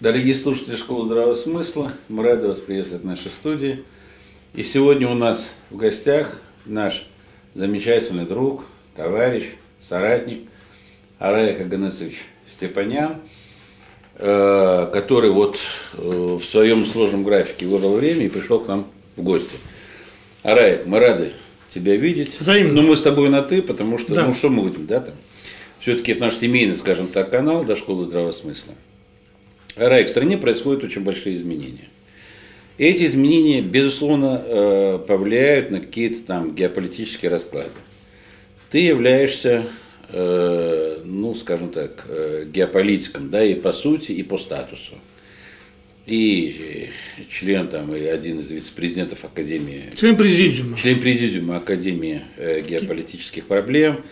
Дорогие слушатели Школы Здравого Смысла, мы рады вас приветствовать в нашей студии. И сегодня у нас в гостях наш замечательный друг, товарищ, соратник Арая Каганесович Степанян, э, который вот э, в своем сложном графике выбрал время и пришел к нам в гости. Арая, мы рады тебя видеть. Взаимно. Но мы с тобой на ты, потому что, Да. ну что мы будем, да, там? Все-таки это наш семейный, скажем так, канал, до школы здравого смысла. Рай, в стране происходят очень большие изменения. И эти изменения, безусловно, э, повлияют на какие-то там геополитические расклады. Ты являешься, э, ну, скажем так, э, геополитиком, да, и по сути, и по статусу. И член там, и один из вице-президентов Академии Член президиума. член президиума Академии геополитических проблем,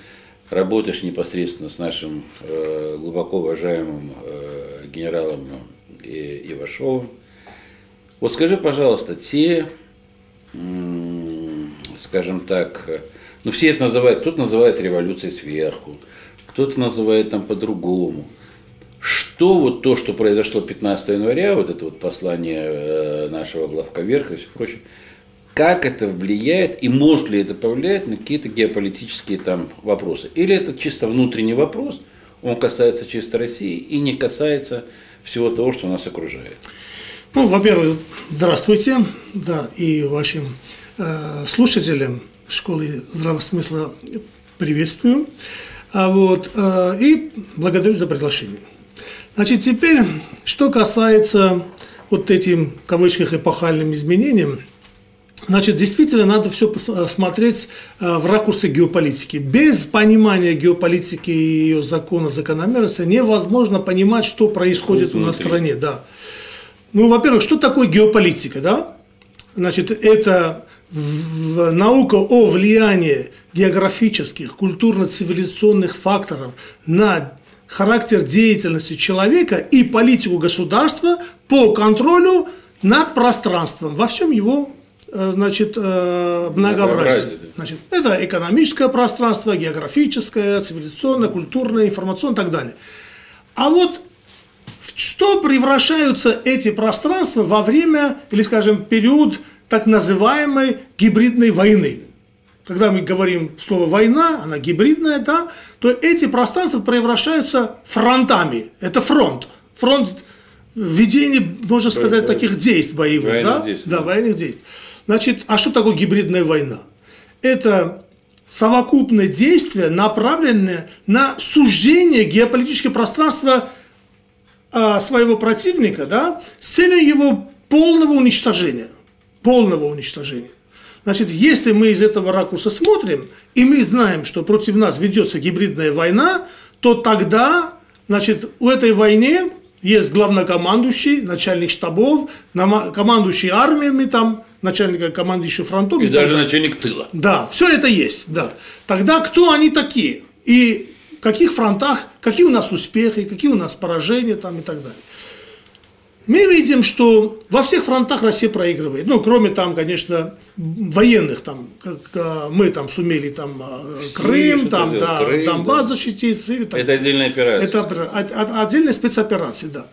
работаешь непосредственно с нашим глубоко уважаемым генералом э, Ивашовым. Вот скажи, пожалуйста, те, скажем так, э, ну все это называют, кто-то называет революцией сверху, кто-то называет там по-другому. Что вот то, что произошло 15 января, вот это вот послание э, нашего главка верха и все прочее, как это влияет и может ли это повлиять на какие-то геополитические там вопросы? Или это чисто внутренний вопрос, он касается чисто России и не касается всего того, что нас окружает? Ну, во-первых, здравствуйте, да, и вашим э, слушателям школы здравого смысла приветствую. А вот, э, и благодарю за приглашение. Значит, теперь, что касается вот этим, в кавычках, эпохальным изменениям, Значит, действительно надо все смотреть э, в ракурсе геополитики. Без понимания геополитики и ее законов, закономерности невозможно понимать, что происходит Внутри. на стране. Да. Ну, во-первых, что такое геополитика, да? Значит, это в- в- наука о влиянии географических, культурно-цивилизационных факторов на характер деятельности человека и политику государства по контролю над пространством во всем его э, значит, э. Многообразие. Значит, это экономическое пространство, географическое, цивилизационное, культурное, информационное и так далее. А вот в что превращаются эти пространства во время, или, скажем, период так называемой гибридной войны? Когда мы говорим слово «война», она гибридная, да, то эти пространства превращаются фронтами. Это фронт. Фронт введения, можно сказать, таких действий боевых. Военных да? действий, да. военных действий. Значит, а что такое гибридная война? Это совокупное действие, направленное на сужение геополитического пространства а, своего противника, да, с целью его полного уничтожения. Полного уничтожения. Значит, если мы из этого ракурса смотрим, и мы знаем, что против нас ведется гибридная война, то тогда, значит, у этой войне есть главнокомандующий, начальник штабов, командующий армиями, там, начальник командующий фронтом. И так даже далее. начальник тыла. Да, все это есть, да. Тогда кто они такие? И в каких фронтах, какие у нас успехи, какие у нас поражения там и так далее. Мы видим, что во всех фронтах Россия проигрывает. Ну, кроме там, конечно, военных, там, как а, мы там сумели там а, Крым, там, да, Крым, Донбасс да. защитить. Сирию, так Это отдельная операция. это от- от- отдельная спецоперация, да.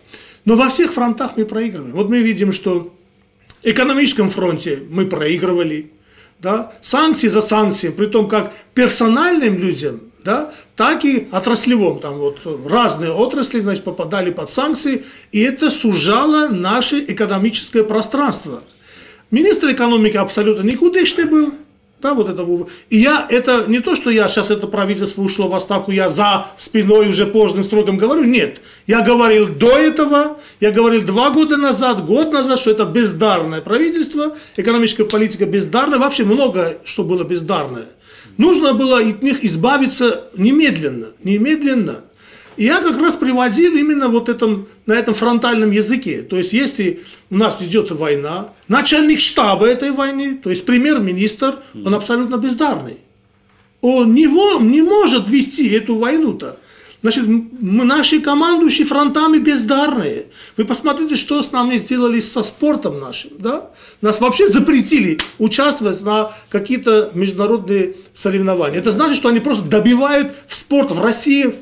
Но во всех фронтах мы проигрываем. Вот мы видим, что в экономическом фронте мы проигрывали, да, санкции за санкциями, при том как персональным людям, да, так и отраслевом, там вот разные отрасли, значит, попадали под санкции, и это сужало наше экономическое пространство. Министр экономики абсолютно никудышный был, да, вот это. вот. И я, это не то, что я сейчас это правительство ушло в отставку, я за спиной уже поздним строком говорю, нет. Я говорил до этого, я говорил два года назад, год назад, что это бездарное правительство, экономическая политика бездарная, вообще много что было бездарное. Нужно было от них избавиться немедленно, немедленно. И я как раз приводил именно вот этом, на этом фронтальном языке. То есть, если у нас идет война, начальник штаба этой войны, то есть премьер-министр, он абсолютно бездарный. Он не, не может вести эту войну-то. Значит, м- наши командующие фронтами бездарные. Вы посмотрите, что с нами сделали со спортом нашим. Да? Нас вообще запретили участвовать на какие-то международные соревнования. Это значит, что они просто добивают в спорт в России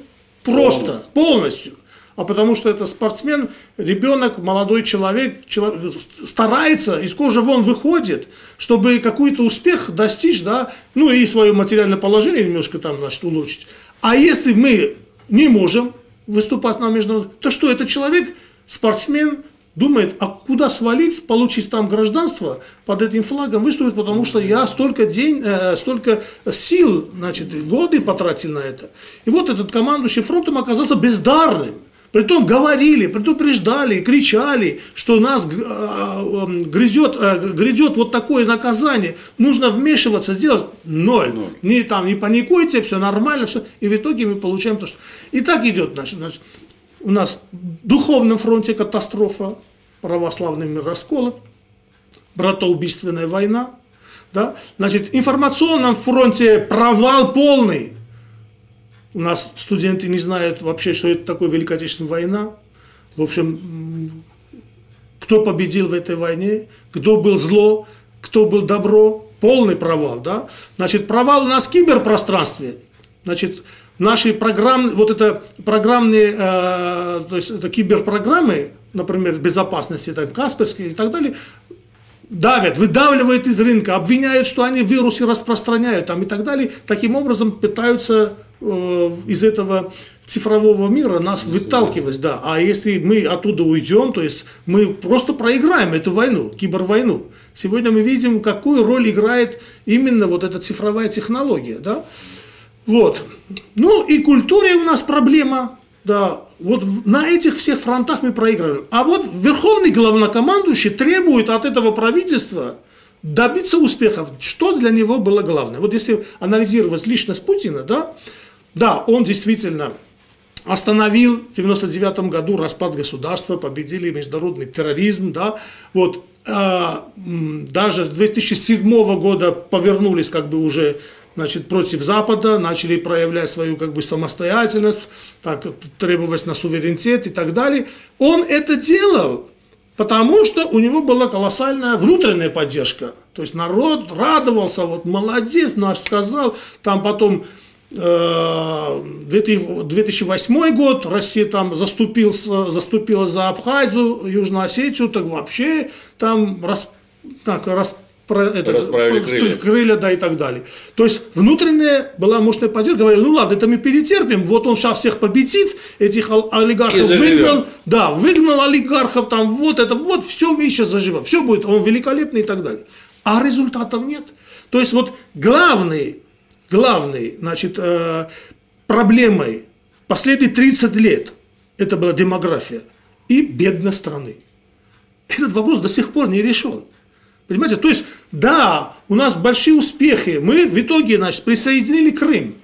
просто, полностью. а потому что это спортсмен, ребенок, молодой человек, человек старается, из кожи вон выходит, чтобы какой-то успех достичь, да, ну и свое материальное положение немножко там, значит, улучшить. А если мы не можем выступать на международном, то что, это человек, спортсмен, думает, а куда свалить, получить там гражданство под этим флагом, выступить, потому что я столько, день, э, столько сил, значит, годы потратил на это. И вот этот командующий фронтом оказался бездарным. Притом говорили, предупреждали, кричали, что нас э, э, грызет, э, грядет вот такое наказание, нужно вмешиваться, сделать ноль. ноль. Не, там, не паникуйте, все нормально, все. И в итоге мы получаем то, что... И так идет, значит, значит у нас в духовном фронте катастрофа, православный мир расколот, братоубийственная война, да? Значит, в информационном фронте провал полный, у нас студенты не знают вообще, что это такое Великая Отечественная война. В общем, кто победил в этой войне, кто был зло, кто был добро, полный провал, да. Значит, провал у нас в киберпространстве. Значит, наши программы, вот это программные, э, то есть это киберпрограммы, например, безопасности, там, Касперские и так далее, давят, выдавливают из рынка, обвиняют, что они вирусы распространяют там, и так далее. Таким образом пытаются Э, из этого цифрового мира нас выталкивать, да. А если мы оттуда уйдем, то есть мы просто проиграем эту войну, кибервойну. Сегодня мы видим, какую роль играет именно вот эта цифровая технология, да. Вот. Ну и культуре у нас проблема, да. Вот на этих всех фронтах мы проигрываем. А вот верховный главнокомандующий требует от этого правительства добиться успехов. Что для него было главное? Вот если анализировать личность Путина, да, да, он действительно остановил в 1999 году распад государства, победили международный терроризм, да, вот, а, даже с 2007 года повернулись как бы уже значит, против Запада, начали проявлять свою как бы самостоятельность, так, требовать на суверенитет и так далее. Он это делал, потому что у него была колоссальная внутренняя поддержка. То есть народ радовался, вот молодец, наш сказал, там потом 2008 э, год Россия там заступился, заступила за Абхазию, Южную Осетию, так вообще там рас, так, рас, это, крылья. крылья, да, и так далее. То есть внутренняя была мощная поддержка, говорили, ну ладно, это мы перетерпим, вот он сейчас всех победит, этих олигархов выгнал, да, выгнал олигархов, там, вот это, вот, все мы сейчас заживем, все будет, он великолепный и так далее. А результатов нет. То есть вот главный главной значит, э, проблемой последние 30 лет это была демография и бедность страны. Этот вопрос до сих пор не решен. Понимаете, то есть, да, у нас большие успехи. Мы в итоге, значит, присоединили Крым.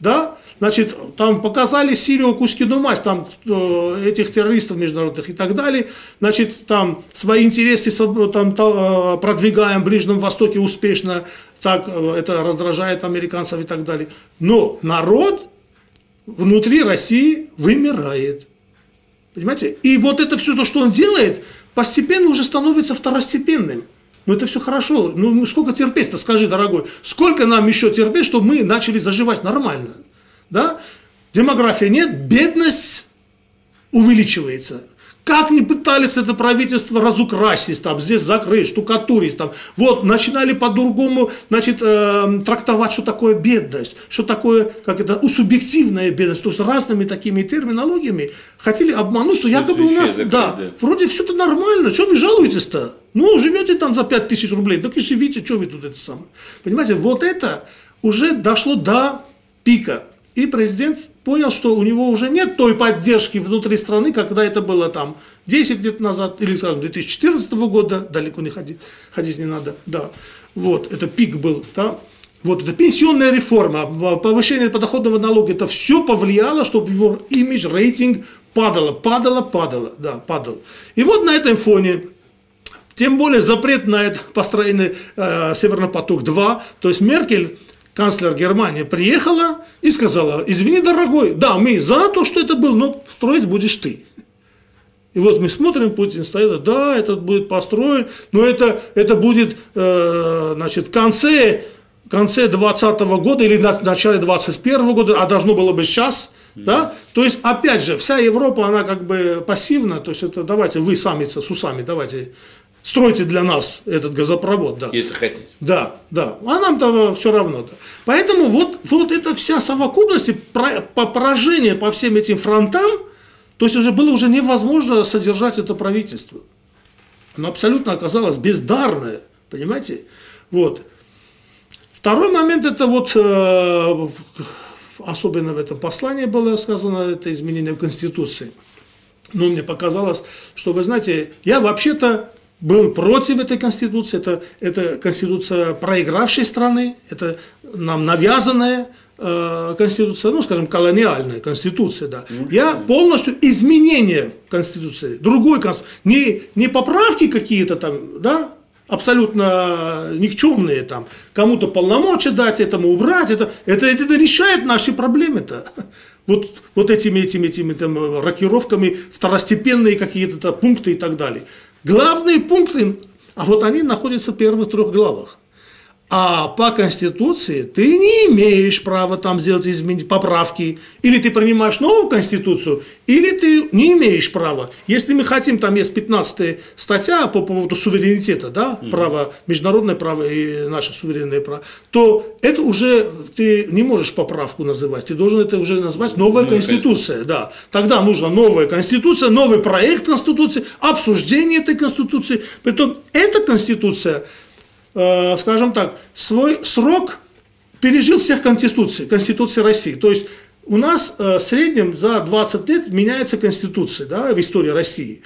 Да, значит, там показали Сирию Кускину мать, там этих террористов международных и так далее, значит, там свои интересы там, э, продвигаем в Ближнем Востоке успешно, так э, это раздражает американцев и так далее. Но народ внутри России вымирает. Понимаете? И вот это все то, что он делает, постепенно уже становится второстепенным. Ну это все хорошо. Ну сколько терпеть-то, скажи, дорогой. Сколько нам еще терпеть, чтобы мы начали заживать нормально? Да? Демография нет, бедность увеличивается. Как не пытались это правительство разукрасить, там, здесь закрыть, штукатурить, там, вот, начинали по-другому, значит, э, трактовать, что такое бедность, что такое, как это, субъективная бедность, то есть разными такими терминологиями хотели обмануть, что якобы у нас, закрыть, да, да, вроде все это нормально, что вы жалуетесь-то? Ну, живете там за 5 тысяч рублей, так и живите, что вы тут это самое. Понимаете, вот это уже дошло до пика. И президент понял, что у него уже нет той поддержки внутри страны, когда это было там 10 лет назад, или, скажем, 2014 года, далеко не ходить, ходить не надо, да. Вот, это пик был, да. Вот, это пенсионная реформа, повышение подоходного налога, это все повлияло, чтобы его имидж, рейтинг падало, падало, падало, да, падал. И вот на этом фоне тем более запрет на это построение э, Северный поток-2, то есть Меркель канцлер Германии приехала и сказала, извини, дорогой, да, мы за то, что это был, но строить будешь ты. И вот мы смотрим, Путин стоит, да, этот будет построен, но это, это будет, э, значит, в конце, конце 20 года или на начале 21 года, а должно было быть сейчас, Да? То есть, опять же, вся Европа, она как бы пассивна, то есть это давайте вы сами с усами, давайте стройте для нас этот газопровод, да. Если хотите. Да, да. А нам-то все равно, да. Поэтому вот, вот эта вся совокупность, по поражение по всем этим фронтам, то есть уже было уже невозможно содержать это правительство. Оно абсолютно оказалось бездарное, понимаете? Вот. Второй момент это вот э, особенно в этом послании было сказано, это изменение в Конституции. Но мне показалось, что, вы знаете, я вообще-то был против этой конституции. Это, это конституция проигравшей страны, это нам навязанная э, конституция, ну, скажем, колониальная конституция, да. Ну, Я полностью изменение конституции, другой конституции, не, не поправки какие-то там, да, абсолютно никчемные там, кому-то полномочия дать, этому убрать, это, это, это решает наши проблемы-то. Вот, вот этими, этими, этими там, рокировками, второстепенные какие-то пункты и так далее. Главные пункты, а вот они находятся в первых трех главах. А по Конституции ты не имеешь права там сделать изменить поправки. Или ты принимаешь новую Конституцию, или ты не имеешь права. Если мы хотим, там есть 15 статья по поводу суверенитета, да, право, международное право и наше суверенное право, то это уже ты не можешь поправку называть, ты должен это уже назвать новая ну, Конституция. Да. Тогда нужна новая Конституция, новый проект Конституции, обсуждение этой Конституции. Притом эта Конституция Э, скажем так, свой срок пережил всех конституций, конституции России. То есть у нас э, в среднем за 20 лет меняется конституция да, в истории России.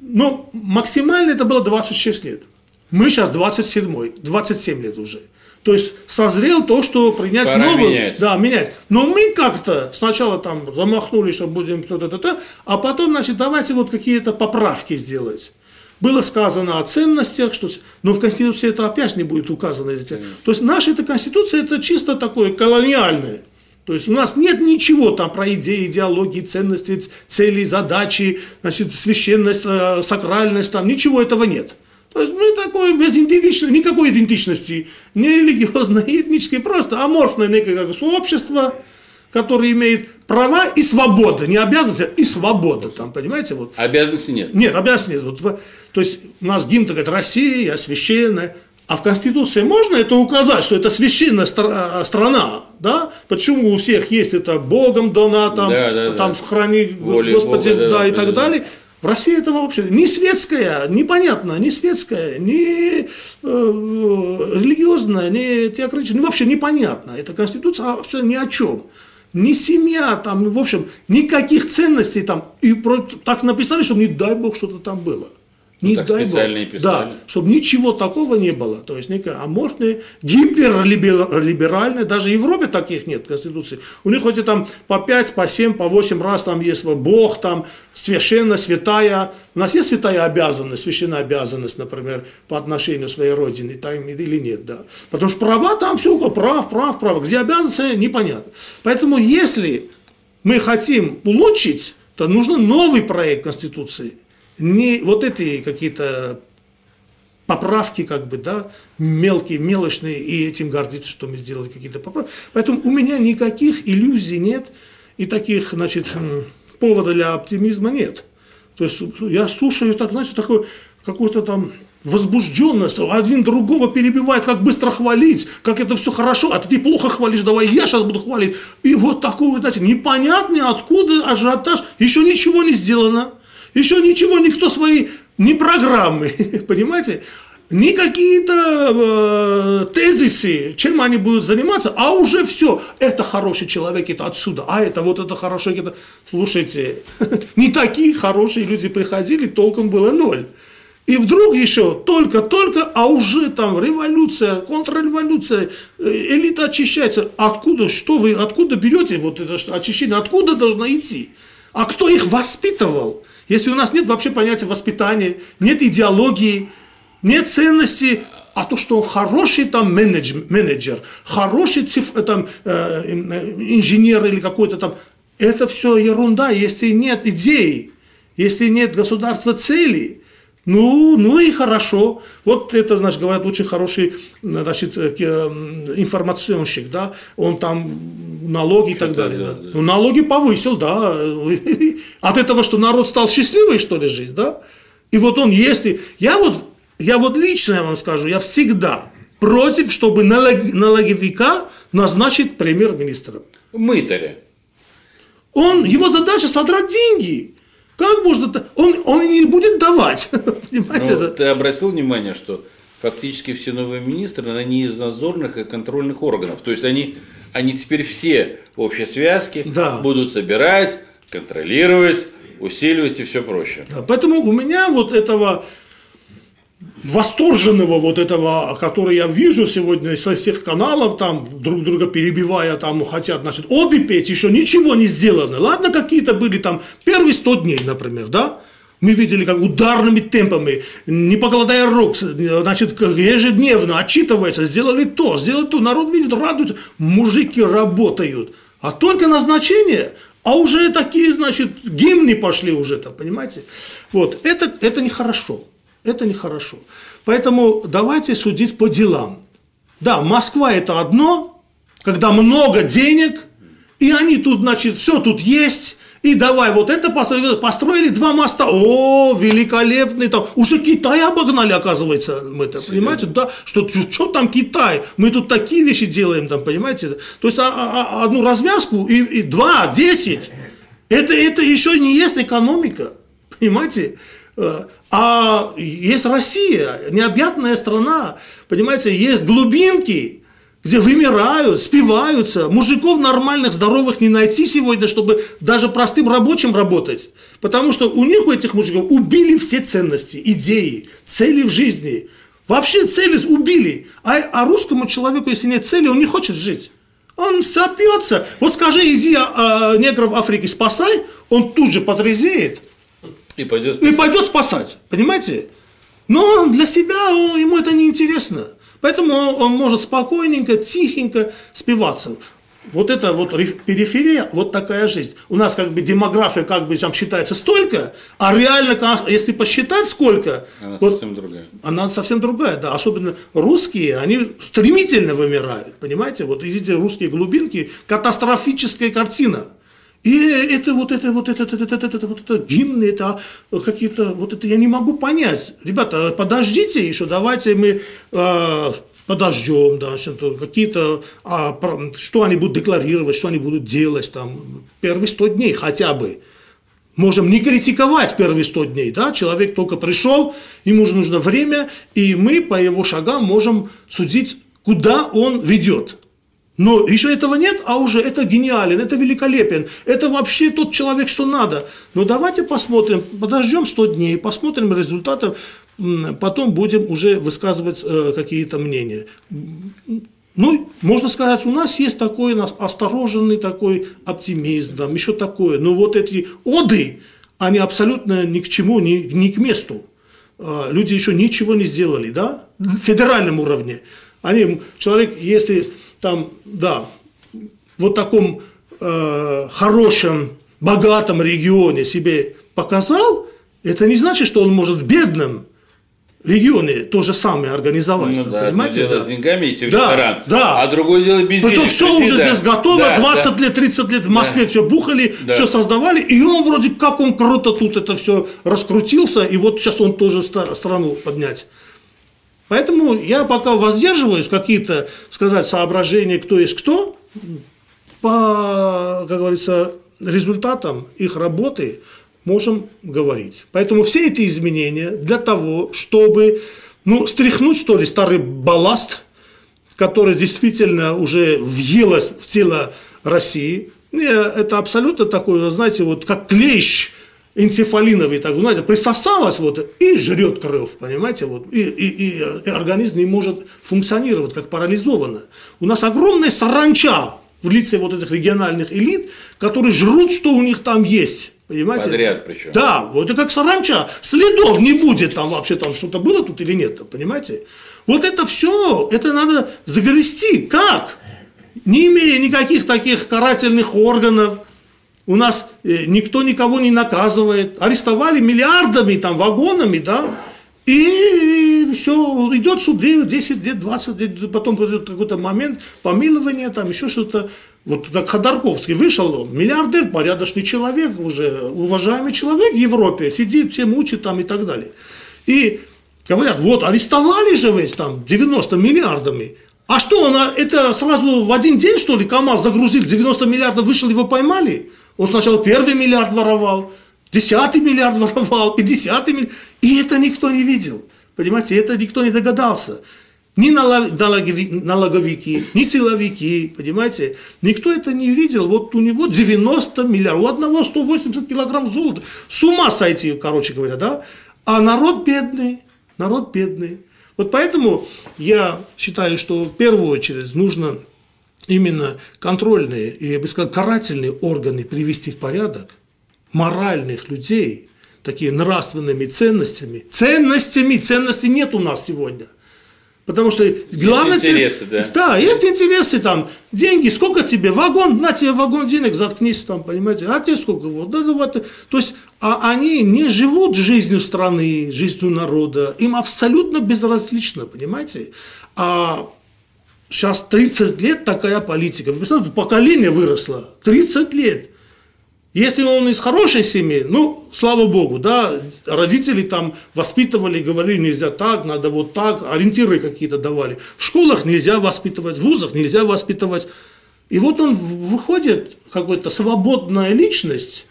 Но максимально это было 26 лет. Мы сейчас 27, 27 лет уже. То есть созрел то, что принять Пора новую, менять. да, менять. Но мы как-то сначала там замахнулись, что будем то-то-то, а потом, значит, давайте вот какие-то поправки сделать. Было сказано о ценностях, что, но в Конституции это опять не будет указано. То есть наша эта Конституция это чисто такое колониальное. То есть у нас нет ничего там про идеи, идеологии, ценности, цели, задачи, значит, священность, э, сакральность, там ничего этого нет. То есть мы такой без идентичности, никакой идентичности, не религиозной, не этнической, просто аморфное некое общество, который имеет права и свободы, не обязанности, а и свобода, там, понимаете? Вот. Обязанностей нет. Нет, обязанностей нет. Вот, то есть у нас гимн говорит Россия, священная, а в Конституции можно это указать, что это священная а, страна, да? Почему у всех есть это Богом дана, там, да, да, там да. храни Воли Господи, Бога, да, да, и так да, далее. В России это вообще не светская, непонятно, не светская, не э, религиозная, не теократическая, ну, вообще непонятно. Эта конституция вообще ни о чем ни семья, там, в общем, никаких ценностей там. И про, так написали, чтобы не дай бог что-то там было. Не ну, дай бог. Да, чтобы ничего такого не было. То есть некое аморфное, гиперлиберальное, даже в Европе таких нет конституций. У них хоть и там по 5, по 7, по 8 раз там есть Бог, там священно, святая. У нас есть святая обязанность, священная обязанность, например, по отношению к своей родине, там или нет, да. Потому что права там все, прав, прав, прав. Где обязанности, непонятно. Поэтому если мы хотим улучшить, то нужно новый проект Конституции – не вот эти какие-то поправки, как бы, да, мелкие, мелочные, и этим гордиться, что мы сделали какие-то поправки. Поэтому у меня никаких иллюзий нет, и таких, значит, повода для оптимизма нет. То есть я слушаю, так, знаете, такой какой-то там возбужденность, один другого перебивает, как быстро хвалить, как это все хорошо, а ты плохо хвалишь, давай я сейчас буду хвалить. И вот такой, знаете, непонятный откуда ажиотаж, еще ничего не сделано. Еще ничего, никто свои, ни программы, понимаете, ни какие-то э, тезисы, чем они будут заниматься, а уже все, это хороший человек, это отсюда, а это вот это хороший, это... Слушайте, не такие хорошие люди приходили, толком было ноль. И вдруг еще только-только, а уже там революция, контрреволюция, э, элита очищается. Откуда, что вы, откуда берете вот это очищение, откуда должно идти? А кто их воспитывал? Если у нас нет вообще понятия воспитания, нет идеологии, нет ценности, а то, что он хороший там менедж, менеджер, хороший циф, э, там, э, э, инженер или какой-то там, это все ерунда, если нет идеи, если нет государства цели, Ну, ну и хорошо. Вот это, значит, говорят, очень хороший, значит, э, информационщик, да, он там налоги и так далее. Да. Да. Ну, налоги повысил, да. От этого, что народ стал счастливый, что ли, жить, да? И вот он, если... Я вот, я вот лично я вам скажу, я всегда против, чтобы налог, налоговика назначить премьер-министром. Мытаря. Он, его задача содрать деньги. Как можно... Он, он не будет давать. Понимаете? Ну, ты обратил внимание, что фактически все новые министры, они из надзорных и контрольных органов. То есть они, они теперь все общие связки да. будут собирать, контролировать, усиливать и все прочее. Да, поэтому у меня вот этого восторженного вот этого, который я вижу сегодня со всех каналов, там друг друга перебивая, там хотят, значит, оды петь, еще ничего не сделано. Ладно, какие-то были там первые 100 дней, например, да? Мы видели, как ударными темпами, не покладая рук, значит, ежедневно отчитывается, сделали то, сделали то, народ видит, радует, мужики работают. А только назначение, а уже такие, значит, гимны пошли уже там, понимаете? Вот, это, это нехорошо. Это нехорошо. Поэтому давайте судить по делам. Да, Москва это одно, когда много денег, и они тут, значит, все тут есть, и давай вот это построили, построили два моста, о, великолепный там, уже Китай обогнали, оказывается, мы это, понимаете, да, что, что там Китай, мы тут такие вещи делаем, там, понимаете, то есть а, а, а, одну развязку и, и два, десять, это, это еще не есть экономика, понимаете, Э, а есть Россия, необъятная страна, понимаете, есть глубинки, где вымирают, спиваются. Мужиков нормальных, здоровых не найти сегодня, чтобы даже простым рабочим работать. Потому что у них, у этих мужиков, убили все ценности, идеи, цели в жизни. Вообще цели убили. А, а русскому человеку, если нет цели, он не хочет жить. Он сопьется. Вот скажи, иди а, а, негров Африки спасай, он тут же потрезвеет и пойдет спасать. И пойдет спасать, понимаете? Но для себя он, ему это не интересно. Поэтому он может спокойненько, тихенько спиваться. Вот это вот периферия, вот такая жизнь. У нас как бы демография как бы там считается столько, а реально, если посчитать сколько, она вот, совсем другая. Она совсем другая, да. Особенно русские, они стремительно вымирают, понимаете? Вот эти русские глубинки, катастрофическая картина. И это вот это вот это, это, это, это, вот это гимны, это какие-то, вот это я не могу понять. Ребята, подождите еще, давайте мы э, подождем, да, какие-то, а, что они будут декларировать, что они будут делать там первые 100 дней хотя бы. Можем не критиковать первые 100 дней, да, человек только пришел, ему же нужно время, и мы по его шагам можем судить, куда он ведет. Но еще этого нет, а уже это гениален, это великолепен, это вообще тот человек, что надо. Но давайте посмотрим, подождем 100 дней, посмотрим результаты, потом будем уже высказывать э, какие-то мнения. Ну, можно сказать, у нас есть такой осторожный такой оптимизм, там, еще такое. Но вот эти оды, они абсолютно ни к чему, ни, ни к месту. А, люди еще ничего не сделали, да, в федеральном уровне. Они, человек, если там, да, вот таком э, хорошем, богатом регионе себе показал, это не значит, что он может в бедном регионе то же самое организовать. Ну, да, понимаете? Дело да. с деньгами идти в да, ресторан, да. а другое дело без Потом денег. все уже да. здесь готово, да, 20 да. лет, 30 лет в Москве да. все бухали, да. все создавали, и он вроде как он круто тут это все раскрутился, и вот сейчас он тоже страну поднять. Поэтому я пока воздерживаюсь какие-то сказать соображения, кто есть кто, по, как говорится, результатам их работы можем говорить. Поэтому все эти изменения для того, чтобы ну, стряхнуть, что ли, старый балласт, который действительно уже въелось в тело России, это абсолютно такое, знаете, вот как клещ – энцефалиновый, так, знаете, присосалась вот и жрет кровь, понимаете, вот, и, и, и организм не может функционировать как парализованно. У нас огромная саранча в лице вот этих региональных элит, которые жрут, что у них там есть. Понимаете? Подряд причем. Да, вот это как саранча. Следов не будет там вообще там что-то было тут или нет, понимаете? Вот это все, это надо загрести. Как? Не имея никаких таких карательных органов, у нас э, никто никого не наказывает. Арестовали миллиардами, там, вагонами, да, И все, идет суды, 10 лет, 20 лет, потом какой-то момент, помилование, там еще что-то. Вот так Ходорковский вышел, он миллиардер, порядочный человек, уже уважаемый человек в Европе, сидит, всем учит там и так далее. И говорят, вот арестовали же ведь там 90 миллиардами, а что, он это сразу в один день, что ли, КАМАЗ загрузил 90 миллиардов, вышел, его поймали? Он сначала первый миллиард воровал, десятый миллиард воровал, пятьдесятый миллиард. И это никто не видел. Понимаете, это никто не догадался. Ни налоговики, ни силовики, понимаете, никто это не видел. Вот у него 90 миллиардов, у одного 180 килограмм золота. С ума сойти, короче говоря, да? А народ бедный, народ бедный. Вот поэтому я считаю, что в первую очередь нужно именно контрольные и, я бы сказал, карательные органы привести в порядок, моральных людей, такие нравственными ценностями. Ценностями, ценностей нет у нас сегодня. Потому что главное... Есть интересы, да. Да, есть интересы там, деньги, сколько тебе, вагон, на тебе вагон денег, заткнись там, понимаете, а тебе сколько, вот, да, вот. То есть, а они не живут жизнью страны, жизнью народа, им абсолютно безразлично, понимаете. А сейчас 30 лет такая политика, вы представляете, поколение выросло, 30 лет. Если он из хорошей семьи, ну, слава богу, да, родители там воспитывали, говорили, нельзя так, надо вот так, ориентиры какие-то давали. В школах нельзя воспитывать, в вузах нельзя воспитывать. И вот он выходит, какой-то свободная личность,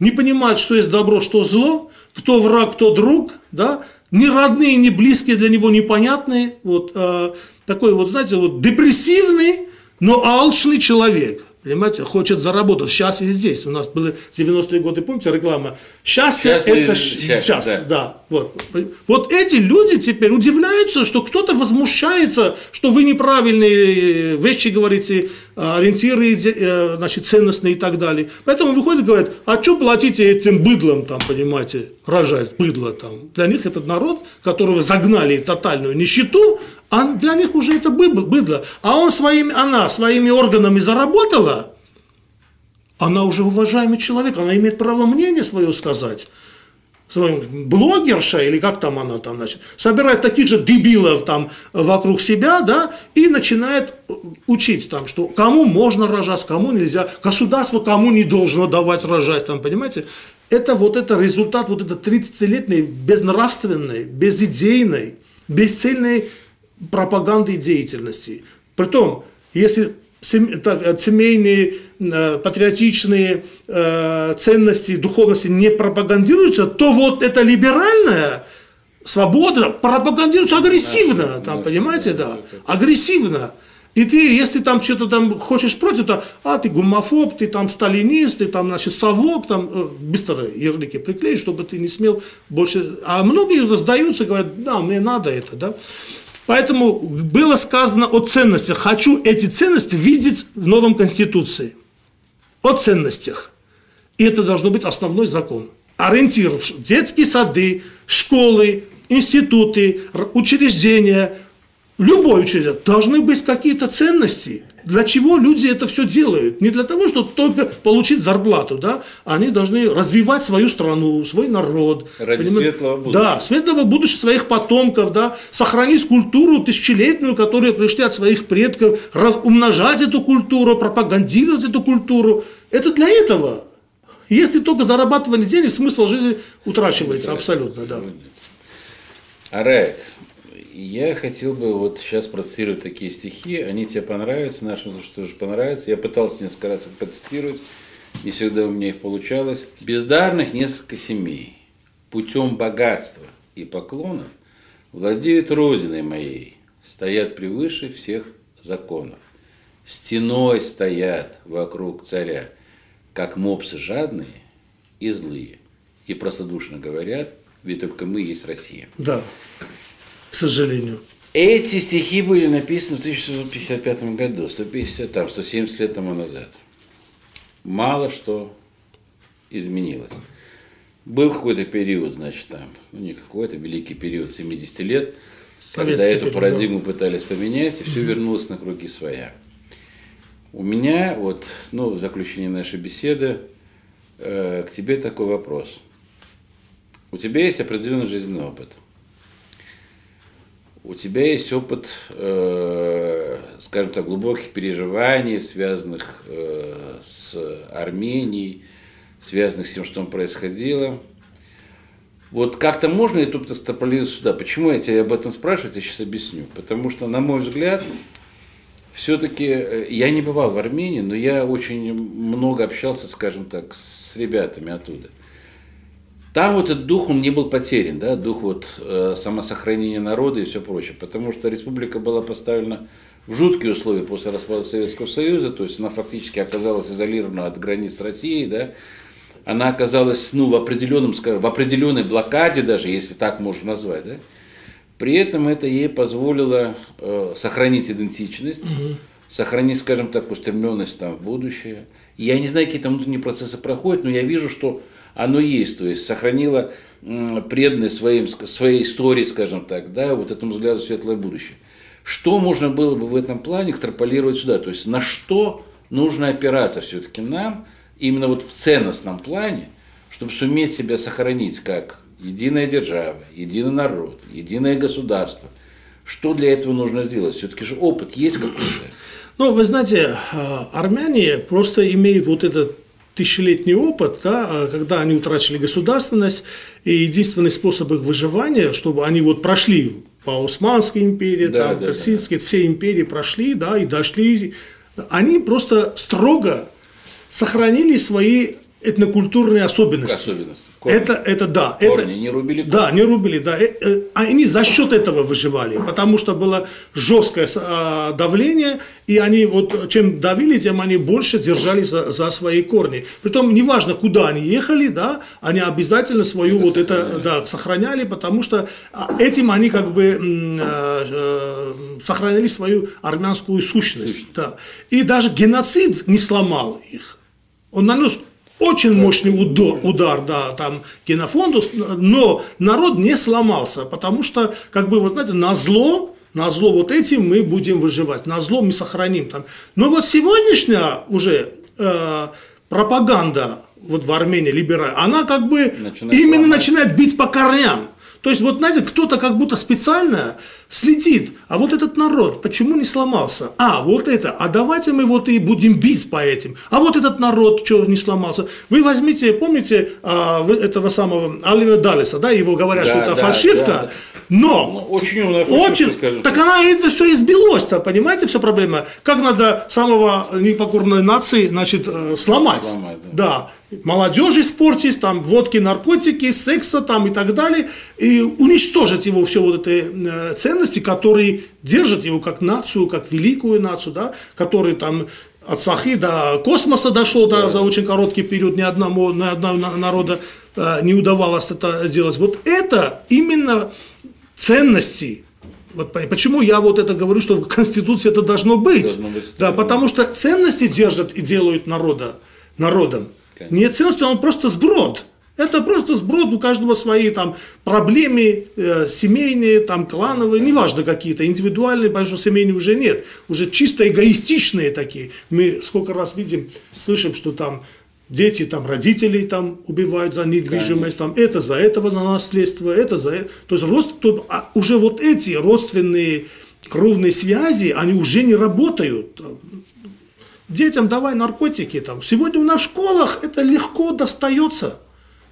не понимает, что есть добро, что зло, кто враг, кто друг, да, ни родные, ни близкие для него непонятные, вот, э, такой вот, знаете, вот депрессивный, но алчный человек – Понимаете, хочет заработать сейчас и здесь. У нас были 90-е годы, помните, реклама «Счастье – это счастье, сейчас». Да. да вот. вот эти люди теперь удивляются, что кто-то возмущается, что вы неправильные вещи говорите, ориентиры э, значит, ценностные и так далее. Поэтому выходит и говорит, а что платите этим быдлом, там, понимаете, рожать быдло там. Для них этот народ, которого загнали в тотальную нищету, а для них уже это быдло. А он своими, она своими органами заработала, она уже уважаемый человек, она имеет право мнение свое сказать. Блогерша, или как там она там, значит, собирает таких же дебилов там вокруг себя, да, и начинает учить там, что кому можно рожать, кому нельзя, государство кому не должно давать рожать, там, понимаете. Это вот это результат вот этой 30-летней безнравственной, безидейной, бесцельной пропаганды и деятельности. Притом, если семейные, э, патриотичные э, ценности, духовности не пропагандируются, то вот эта либеральная свобода пропагандируется агрессивно, там, понимаете, да, агрессивно. И ты, если там что-то там хочешь против, то, а, ты гомофоб, ты там сталинист, ты там, значит, совок, там, э, быстро ярлыки приклеить, чтобы ты не смел больше. А многие сдаются, говорят, да, мне надо это, да. Поэтому было сказано о ценностях. Хочу эти ценности видеть в новом Конституции. О ценностях. И это должно быть основной закон. Ориентир детские сады, школы, институты, учреждения, любой учреждение, должны быть какие-то ценности. Для чего люди это все делают? Не для того, чтобы только получить зарплату, да? Они должны развивать свою страну, свой народ. Ради понимаете? светлого будущего. Да, светлого будущего своих потомков, да? Сохранить культуру тысячелетнюю, которая пришли от своих предков, раз, умножать эту культуру, пропагандировать эту культуру. Это для этого. Если только зарабатывание денег, смысл жизни утрачивается абсолютно, да. Арек, я хотел бы вот сейчас процитировать такие стихи, они тебе понравятся, нашим слушателям тоже понравятся. Я пытался несколько раз их процитировать, не всегда у меня их получалось. Бездарных несколько семей путем богатства и поклонов владеют родиной моей, стоят превыше всех законов. Стеной стоят вокруг царя, как мопсы жадные и злые. И простодушно говорят, ведь только мы есть Россия. Да к сожалению. Эти стихи были написаны в 1655 году, 150, там, 170 лет тому назад. Мало что изменилось. Был какой-то период, значит, там, ну не какой-то, великий период 70 лет, когда эту период. парадигму пытались поменять, и все вернулось на круги своя. У меня, вот, ну, в заключение нашей беседы, э, к тебе такой вопрос. У тебя есть определенный жизненный опыт – у тебя есть опыт, э, скажем так, глубоких переживаний, связанных э, с Арменией, связанных с тем, что там происходило. Вот как-то можно опыт экстраполировать сюда. Почему я тебя об этом спрашиваю, я сейчас объясню. Потому что, на мой взгляд, все-таки э, я не бывал в Армении, но я очень много общался, скажем так, с ребятами оттуда. Там вот этот дух, он не был потерян, да, дух вот э, самосохранения народа и все прочее, потому что республика была поставлена в жуткие условия после распада Советского Союза, то есть она фактически оказалась изолирована от границ России, да, она оказалась ну, в, определенном, скажем, в определенной блокаде даже, если так можно назвать, да, при этом это ей позволило э, сохранить идентичность, угу. сохранить, скажем так, устремленность там, в будущее. Я не знаю, какие там внутренние процессы проходят, но я вижу, что оно есть, то есть сохранило преданность своим, своей истории, скажем так, да, вот этому взгляду светлое будущее. Что можно было бы в этом плане экстраполировать сюда? То есть на что нужно опираться все-таки нам, именно вот в ценностном плане, чтобы суметь себя сохранить как единая держава, единый народ, единое государство. Что для этого нужно сделать? Все-таки же опыт есть какой-то. Ну, вы знаете, а, армяне просто имеют вот этот тысячелетний опыт, да, а когда они утратили государственность, и единственный способ их выживания, чтобы они вот прошли по Османской империи, да, там, да, Персидской, да. все империи прошли, да, и дошли, они просто строго сохранили свои этнокультурные особенности. особенности. Корни. Это, это да. Корни, это, не рубили корни. Да, не рубили, да. Э, э, они за счет этого выживали, потому что было жесткое а, давление, и они вот чем давили, тем они больше держались за, за свои корни. Притом, неважно, куда они ехали, да, они обязательно свою это вот сохраняли. это, да, сохраняли, потому что а, этим они как бы э, сохраняли свою армянскую сущность. сущность. Да. И даже геноцид не сломал их. Он нанес очень мощный удар, удар, да, там генофонду, но народ не сломался, потому что, как бы, вот знаете, на зло, на зло вот этим мы будем выживать, на зло мы сохраним там. Но вот сегодняшняя уже э, пропаганда вот в Армении либеральная, она как бы начинает именно ломать. начинает бить по корням. То есть, вот знаете, кто-то как будто специально следит, а вот этот народ, почему не сломался? А, вот это, а давайте мы вот и будем бить по этим. А вот этот народ, что не сломался? Вы возьмите, помните а, этого самого Алина Далиса, да, его говорят, да, что это да, фальшивка, да, но ну, очень умная фальшивка, очень, скажем так она это все избилось-то, понимаете, все проблема? Как надо самого непокорной нации, значит, э, сломать? сломать да. да. Молодежи испортить, там, водки, наркотики, секса там и так далее, и уничтожить его все вот эти э, ценности, которые держат его как нацию, как великую нацию, да, который там от Сахи до космоса дошел да, за очень короткий период, ни одному, ни одного народа э, не удавалось это сделать. Вот это именно ценности. Вот почему я вот это говорю, что в Конституции это должно быть. Должно быть да, потому что ценности держат и делают народа, народом. Конечно. Не ценности, он просто сброд. Это просто сброд, у каждого свои там проблемы э, семейные, там клановые, неважно какие-то, индивидуальные, потому что семейные уже нет, уже чисто эгоистичные такие. Мы сколько раз видим, слышим, что там дети там родителей там убивают за недвижимость, там это за этого за наследство, это за это. То есть рост, то, а уже вот эти родственные кровные связи, они уже не работают. Детям давай наркотики там. Сегодня у нас в школах это легко достается.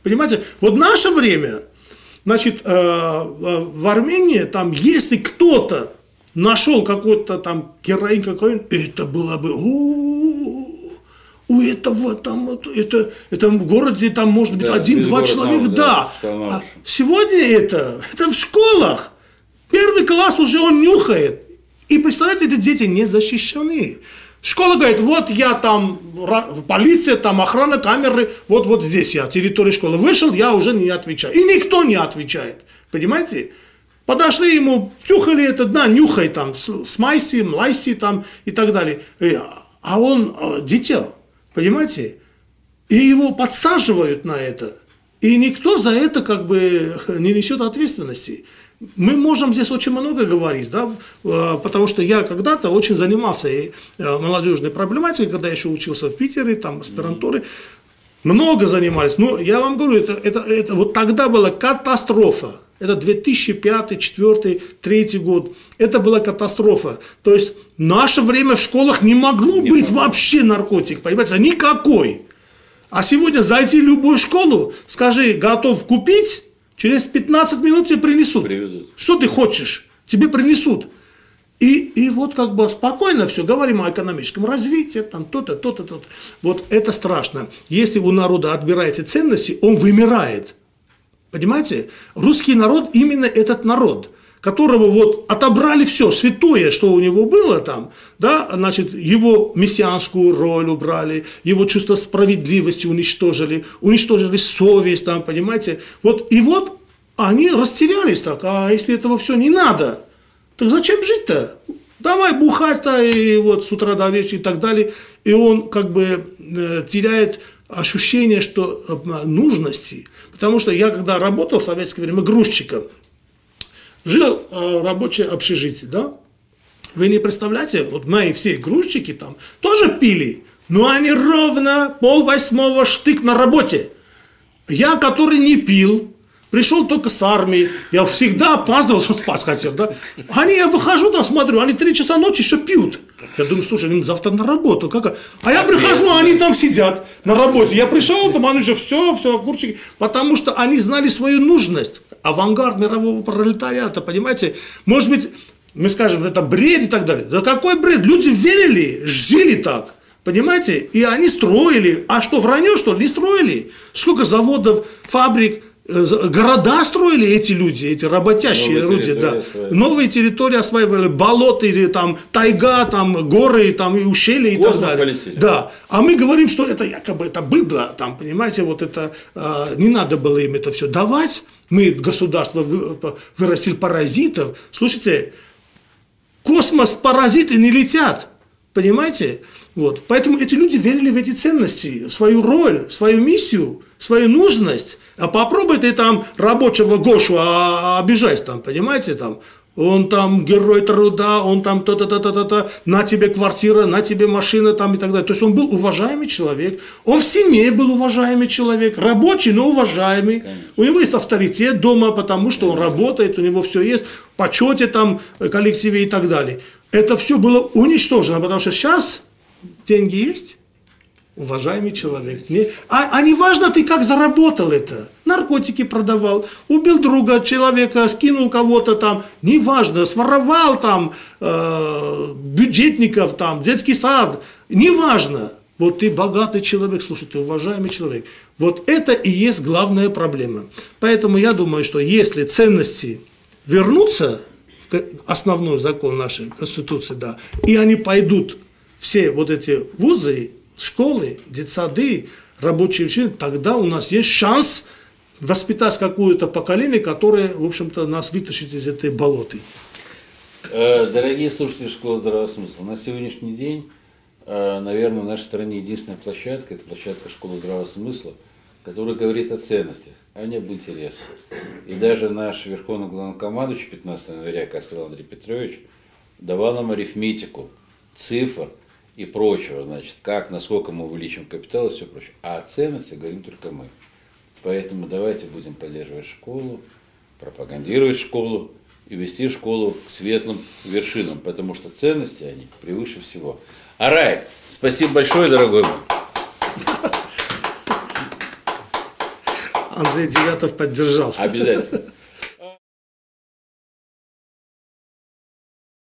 Понимаете, вот наше время, значит, э, э, в Армении, там, если кто-то нашел какой-то там героин какой это было бы, у этого там, это, это в городе там может быть да, один-два человека, да. да. А сегодня это, это в школах. Первый класс уже он нюхает. И представляете, эти дети не защищены. Школа говорит, вот я там, полиция, там охрана камеры, вот вот здесь я, территория школы. Вышел, я уже не отвечаю. И никто не отвечает. Понимаете? Подошли ему, тюхали это, да, нюхай там, смайси, млайси там и так далее. А он э, дитя, понимаете? И его подсаживают на это. И никто за это как бы не несет ответственности мы можем здесь очень много говорить, да, э, потому что я когда-то очень занимался и э, молодежной проблематикой, когда еще учился в Питере, там, аспирантуры, много занимались. Но я вам говорю, это, это, это вот тогда была катастрофа. Это 2005, 2004, 2003 год. Это была катастрофа. То есть наше время в школах не могло не быть могло. вообще наркотик, понимаете, никакой. А сегодня зайти в любую школу, скажи, готов купить, через 15 минут тебе принесут. Привезут. Что ты хочешь? Тебе принесут. И, и вот как бы спокойно все, говорим о экономическом развитии, там то-то, то-то, то-то. Вот это страшно. Если у народа отбираете ценности, он вымирает. Понимаете? Русский народ именно этот народ, которого вот отобрали все святое, что у него было там, да, значит, его мессианскую роль убрали, его чувство справедливости уничтожили, уничтожили совесть там, понимаете? Вот, и вот они растерялись так, а если этого все не надо – так зачем жить-то? Давай бухать-то и вот с утра до вечера и так далее. И он как бы э, теряет ощущение, что э, нужности. Потому что я когда работал в советское время грузчиком, жил э, рабочее общежитие, да? Вы не представляете, вот мои все грузчики там тоже пили, но они ровно пол восьмого штык на работе. Я, который не пил, пришел только с армии, я всегда опаздывал, что спать хотел, да. Они, я выхожу там, смотрю, они три часа ночи еще пьют. Я думаю, слушай, они завтра на работу, как? А я прихожу, а они там сидят на работе. Я пришел, там они же все, все, огурчики, потому что они знали свою нужность. Авангард мирового пролетариата, понимаете? Может быть, мы скажем, это бред и так далее. Да какой бред? Люди верили, жили так. Понимаете? И они строили. А что, вранье, что ли? Не строили. Сколько заводов, фабрик, города строили эти люди, эти работящие Новые люди, да. Осваивали. Новые территории осваивали, болота или там тайга, там горы, там и ущелья и Космос так далее. Полетели. Да. А мы говорим, что это якобы это быдло, там, понимаете, вот это э, не надо было им это все давать. Мы государство вырастили паразитов. Слушайте, космос паразиты не летят, понимаете? Вот. Поэтому эти люди верили в эти ценности, свою роль, свою миссию, свою нужность. А попробуй ты там рабочего Гошу а, обижать там, понимаете, там, он там герой труда, он там то-то-то-то-то, на тебе квартира, на тебе машина там и так далее. То есть он был уважаемый человек, он в семье был уважаемый человек, рабочий, но уважаемый. Конечно. У него есть авторитет дома, потому что он работает, у него все есть, почете там, коллективе и так далее. Это все было уничтожено, потому что сейчас деньги есть, уважаемый человек. Не, а, а не важно ты как заработал это. Наркотики продавал, убил друга человека, скинул кого-то там. Не важно, своровал там э, бюджетников, там, детский сад. Не важно. Вот ты богатый человек, слушай, ты уважаемый человек. Вот это и есть главная проблема. Поэтому я думаю, что если ценности вернутся основной закон нашей Конституции, да, и они пойдут все вот эти вузы, школы, детсады, рабочие учреждения, тогда у нас есть шанс воспитать какое-то поколение, которое, в общем-то, нас вытащит из этой болоты. Э, дорогие слушатели школы здравого смысла, на сегодняшний день, э, наверное, в нашей стране единственная площадка, это площадка школы здравого смысла, которая говорит о ценностях, а не об интересах. И даже наш верховный главнокомандующий 15 января, как сказал Андрей Петрович, давал нам арифметику, цифр – и прочего, значит, как, насколько мы увеличим капитал и все прочее. А о ценности говорим только мы. Поэтому давайте будем поддерживать школу, пропагандировать школу и вести школу к светлым вершинам, потому что ценности они превыше всего. Арайк, спасибо большое, дорогой мой. Андрей Девятов поддержал. Обязательно.